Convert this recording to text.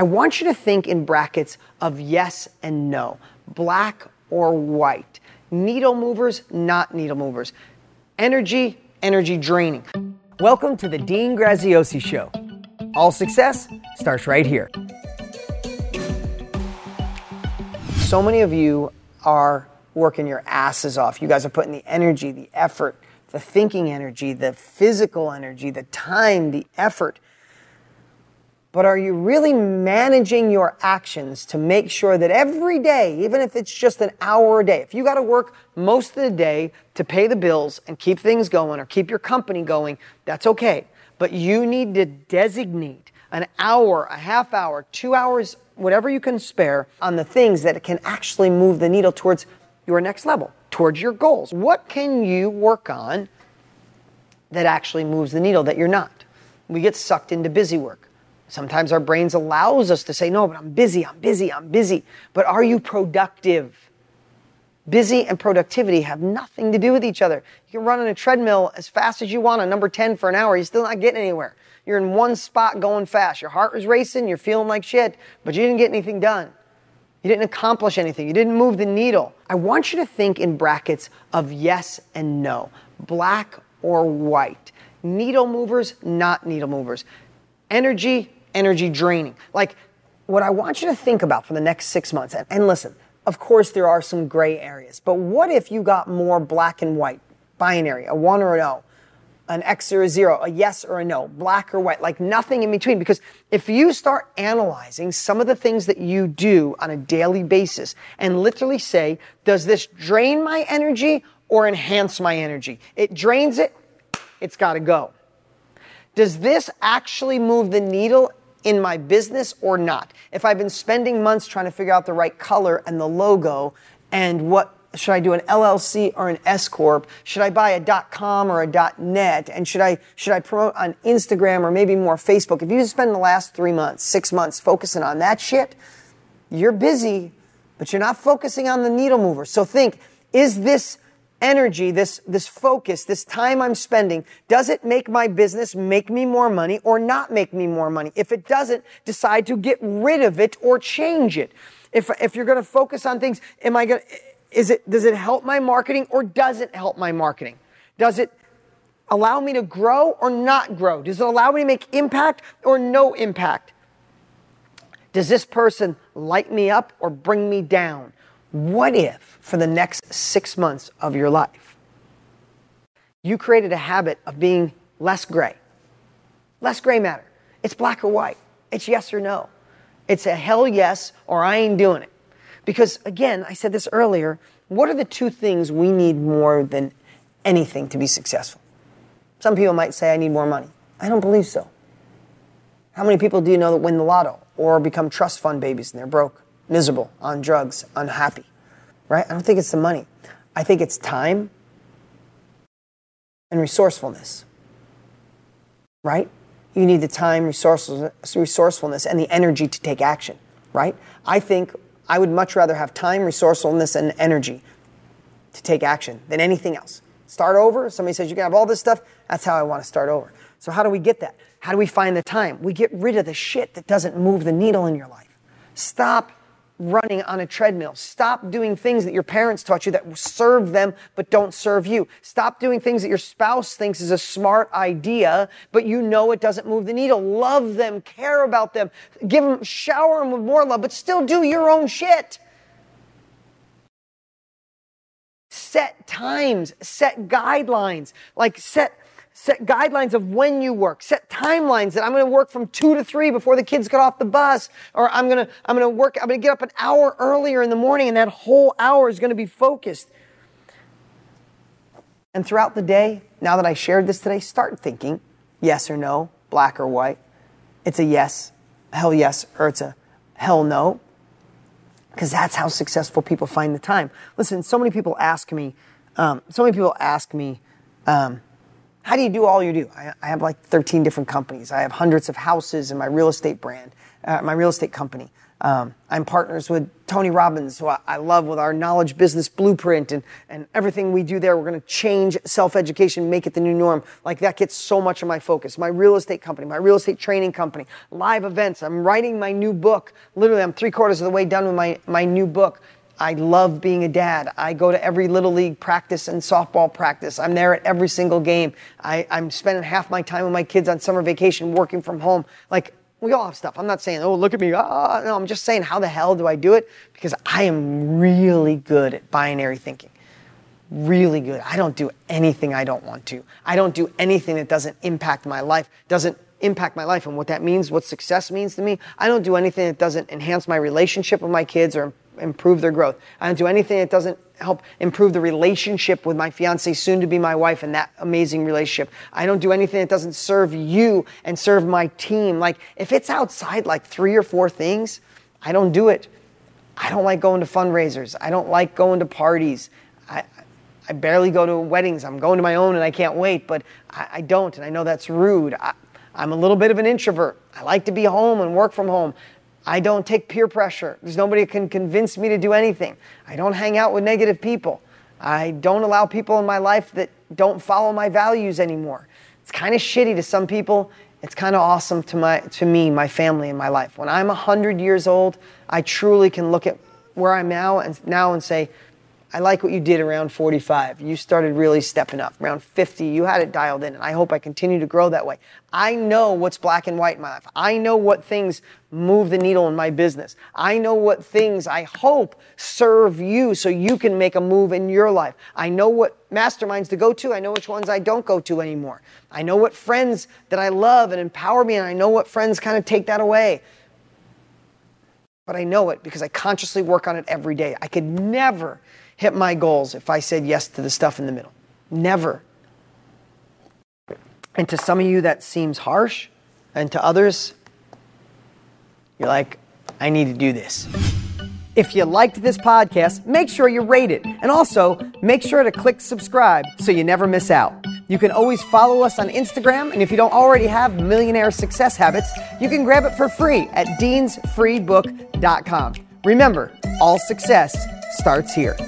I want you to think in brackets of yes and no, black or white, needle movers, not needle movers, energy, energy draining. Welcome to the Dean Graziosi Show. All success starts right here. So many of you are working your asses off. You guys are putting the energy, the effort, the thinking energy, the physical energy, the time, the effort but are you really managing your actions to make sure that every day, even if it's just an hour a day, if you got to work most of the day to pay the bills and keep things going or keep your company going, that's okay. But you need to designate an hour, a half hour, two hours, whatever you can spare on the things that can actually move the needle towards your next level, towards your goals. What can you work on that actually moves the needle that you're not? We get sucked into busy work. Sometimes our brains allows us to say, no, but I'm busy, I'm busy, I'm busy. But are you productive? Busy and productivity have nothing to do with each other. You can run on a treadmill as fast as you want on number 10 for an hour. You're still not getting anywhere. You're in one spot going fast. Your heart is racing. You're feeling like shit, but you didn't get anything done. You didn't accomplish anything. You didn't move the needle. I want you to think in brackets of yes and no, black or white. Needle movers, not needle movers. Energy, energy draining. Like, what I want you to think about for the next six months, and, and listen, of course, there are some gray areas, but what if you got more black and white, binary, a one or an O, an X or a zero, a yes or a no, black or white, like nothing in between? Because if you start analyzing some of the things that you do on a daily basis and literally say, does this drain my energy or enhance my energy? It drains it, it's got to go. Does this actually move the needle in my business or not? If I've been spending months trying to figure out the right color and the logo and what should I do an LLC or an S corp? Should I buy a .com or a .net? And should I should I promote on Instagram or maybe more Facebook? If you spend the last 3 months, 6 months focusing on that shit, you're busy, but you're not focusing on the needle mover. So think, is this energy, this, this focus, this time I'm spending, does it make my business make me more money or not make me more money? If it doesn't, decide to get rid of it or change it. If, if you're going to focus on things, am I going is it, does it help my marketing or does it help my marketing? Does it allow me to grow or not grow? Does it allow me to make impact or no impact? Does this person light me up or bring me down? What if, for the next six months of your life, you created a habit of being less gray? Less gray matter. It's black or white. It's yes or no. It's a hell yes or I ain't doing it. Because again, I said this earlier, what are the two things we need more than anything to be successful? Some people might say, I need more money. I don't believe so. How many people do you know that win the lotto or become trust fund babies and they're broke? Miserable, on drugs, unhappy, right? I don't think it's the money. I think it's time and resourcefulness, right? You need the time, resourcefulness, and the energy to take action, right? I think I would much rather have time, resourcefulness, and energy to take action than anything else. Start over. Somebody says you can have all this stuff. That's how I want to start over. So, how do we get that? How do we find the time? We get rid of the shit that doesn't move the needle in your life. Stop running on a treadmill. Stop doing things that your parents taught you that serve them but don't serve you. Stop doing things that your spouse thinks is a smart idea, but you know it doesn't move the needle. Love them, care about them, give them, shower them with more love, but still do your own shit. Set times, set guidelines, like set set guidelines of when you work, set timelines that I'm going to work from two to three before the kids get off the bus, or I'm going to, I'm going to work, I'm going to get up an hour earlier in the morning and that whole hour is going to be focused. And throughout the day, now that I shared this today, start thinking yes or no, black or white. It's a yes, hell yes, or it's a hell no. Because that's how successful people find the time. Listen, so many people ask me, um, so many people ask me, um, how do you do all you do? I, I, have like 13 different companies. I have hundreds of houses in my real estate brand, uh, my real estate company. Um, I'm partners with Tony Robbins, who I, I, love with our knowledge business blueprint and, and everything we do there. We're going to change self education, make it the new norm. Like that gets so much of my focus. My real estate company, my real estate training company, live events. I'm writing my new book. Literally, I'm three quarters of the way done with my, my new book. I love being a dad. I go to every little league practice and softball practice. I'm there at every single game. I, am spending half my time with my kids on summer vacation working from home. Like, we all have stuff. I'm not saying, oh, look at me. Ah, no, I'm just saying, how the hell do I do it? Because I am really good at binary thinking. Really good. I don't do anything I don't want to. I don't do anything that doesn't impact my life, doesn't impact my life and what that means, what success means to me. I don't do anything that doesn't enhance my relationship with my kids or improve their growth. I don't do anything that doesn't help improve the relationship with my fiance, soon to be my wife, and that amazing relationship. I don't do anything that doesn't serve you and serve my team. Like, if it's outside like three or four things, I don't do it. I don't like going to fundraisers. I don't like going to parties. I, I barely go to weddings. I'm going to my own and I can't wait, but I, I don't, and I know that's rude. I, I'm a little bit of an introvert. I like to be home and work from home. I don't take peer pressure. There's nobody can convince me to do anything. I don't hang out with negative people. I don't allow people in my life that don't follow my values anymore. It's kind of shitty to some people. It's kind of awesome to my to me, my family, and my life. When I'm 100 years old, I truly can look at where I'm now and now and say, I like what you did around 45. You started really stepping up. Around 50, you had it dialed in, and I hope I continue to grow that way. I know what's black and white in my life. I know what things move the needle in my business. I know what things I hope serve you so you can make a move in your life. I know what masterminds to go to. I know which ones I don't go to anymore. I know what friends that I love and empower me, and I know what friends kind of take that away but I know it because I consciously work on it every day. I could never hit my goals if I said yes to the stuff in the middle. Never. And to some of you, that seems harsh, and to others, you're like, I need to do this. If you liked this podcast, make sure you rate it. And also, make sure to click subscribe so you never miss out. You can always follow us on Instagram, and if you don't already have Millionaire Success Habits, you can grab it for free at deansfreebook.com. Remember, all success starts here.